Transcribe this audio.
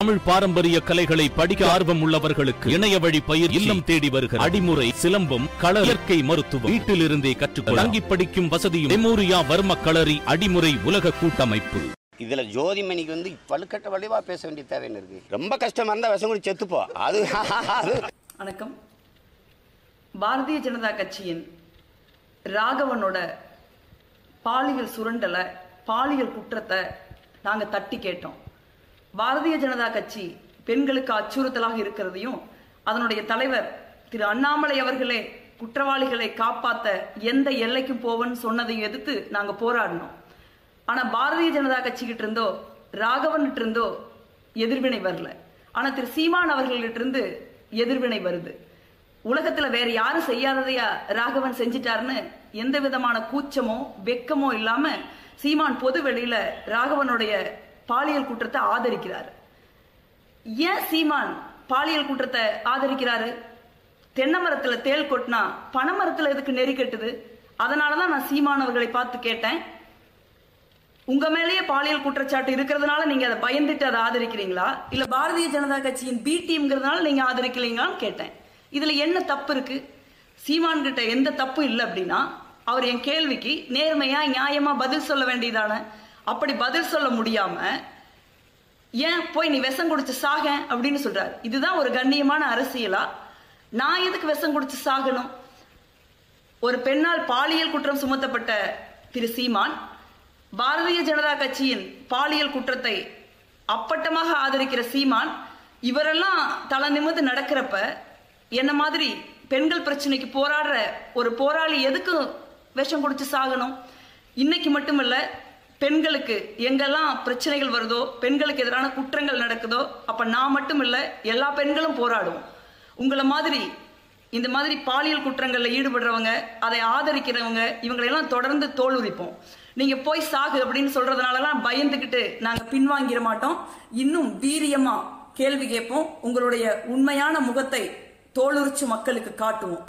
தமிழ் பாரம்பரிய கலைகளை படிக்க ஆர்வம் உள்ளவர்களுக்கு இணைய வழி பயிர் இல்லம் தேடி வருகிற அடிமுறை சிலம்பம் கள இயற்கை மருத்துவம். வீட்டில் இருந்தே கற்றுக்கொள்ள தங்கி படிக்கும் வசதியும் மெமோரியா வர்ம களரி அடிமுறை உலக கூட்டமைப்பு. இதுல ஜோதிமணிக்கு வந்து வலுக்கட்ட வடிவா பேச வேண்டிய தேவைன்னு இருக்கு? ரொம்ப கஷ்டமா இருந்தா விஷம் கூட செத்துப்போ. அது. வணக்கம். பாரதிய ஜனதா கட்சியின் ராகவனோட பாலியல் சுரண்டலை பாலியல் குற்றத்தை நாங்க தட்டி கேட்டோம். பாரதிய ஜனதா கட்சி பெண்களுக்கு அச்சுறுத்தலாக இருக்கிறதையும் அதனுடைய தலைவர் திரு அண்ணாமலை அவர்களே குற்றவாளிகளை காப்பாத்த எந்த எல்லைக்கும் போவன்னு சொன்னதையும் எதிர்த்து நாங்க போராடினோம். ஆனா பாரதிய ஜனதா கட்சிகிட்ட இருந்தோ ராகவன் இருந்தோ எதிர்வினை வரல. ஆனா திரு சீமான் அவர்கள்கிட்ட இருந்து எதிர்வினை வருது. உலகத்துல வேற யாரும் செய்யாததையா ராகவன் செஞ்சிட்டாருன்னு எந்த விதமான கூச்சமோ வெக்கமோ இல்லாம சீமான் பொது வெளியில ராகவனுடைய பாலியல் குற்றத்தை ஆதரிக்கிறார். ஏன் சீமான் பாலியல் குற்றத்தை ஆதரிக்கிறாரு? தென்னை மரத்துல தேள் கொட்டினா பனைமரத்துல எதுக்கு நெறி கட்டுது? அதனாலதான் நான் சீமான் அவர்களை பார்த்து கேட்டேன். உங்க மேலேயே பாலியல் குற்றச்சாட்டு இருக்கிறதுனால நீங்க அதை பயந்துட்டு அதை ஆதரிக்கிறீங்களா? இல்ல பாரதிய ஜனதா கட்சியின் பி டீம்ங்கிறதுனால நீங்க ஆதரிக்கலீங்களான்னு கேட்டேன். இதுல என்ன தப்பு இருக்கு? சீமான் கிட்ட எந்த தப்பு இல்லை அப்படின்னா அவர் என் கேள்விக்கு நேர்மையா நியாயமா பதில் சொல்ல வேண்டியதான? அப்படி பதில் சொல்ல முடியாம ஏன் போய் நீ விஷம் குடிச்சு சாக? அப்படின்னு சொல்றாரு. இதுதான் ஒரு கண்ணியமான அரசியலா? நான் எதுக்கு விஷம் குடிச்சு சாகணும்? ஒரு பெண்ணால் பாலியல் குற்றம் சுமத்தப்பட்ட திரு சீமான் பாரதிய ஜனதா கட்சியின் பாலியல் குற்றத்தை அப்பட்டமாக ஆதரிக்கிற சீமான் இவரெல்லாம் தலை நிமிர்ந்து நடக்கிறப்ப என்ன மாதிரி பெண்கள் பிரச்சனைக்கு போராடுற ஒரு போராளி எதுக்கு விஷம் குடிச்சு சாகணும்? இன்னைக்கு மட்டுமல்ல பெண்களுக்கு எங்கெல்லாம் பிரச்சனைகள் வருதோ பெண்களுக்கு எதிரான குற்றங்கள் நடக்குதோ அப்ப நான் மட்டும் இல்லை எல்லா பெண்களும் போராடுவோம். உங்களை மாதிரி இந்த மாதிரி பாலியல் குற்றங்களில் ஈடுபடுறவங்க அதை ஆதரிக்கிறவங்க இவங்களையெல்லாம் தொடர்ந்து தோலுரிப்போம் நீங்க போய் சாகு அப்படின்னு சொல்றதுனாலலாம் பயந்துக்கிட்டு நாங்க பின்வாங்கிட மாட்டோம். இன்னும் வீரியமா கேள்வி கேட்போம். உங்களுடைய உண்மையான முகத்தை தோலுரிச்சு மக்களுக்கு காட்டுவோம்.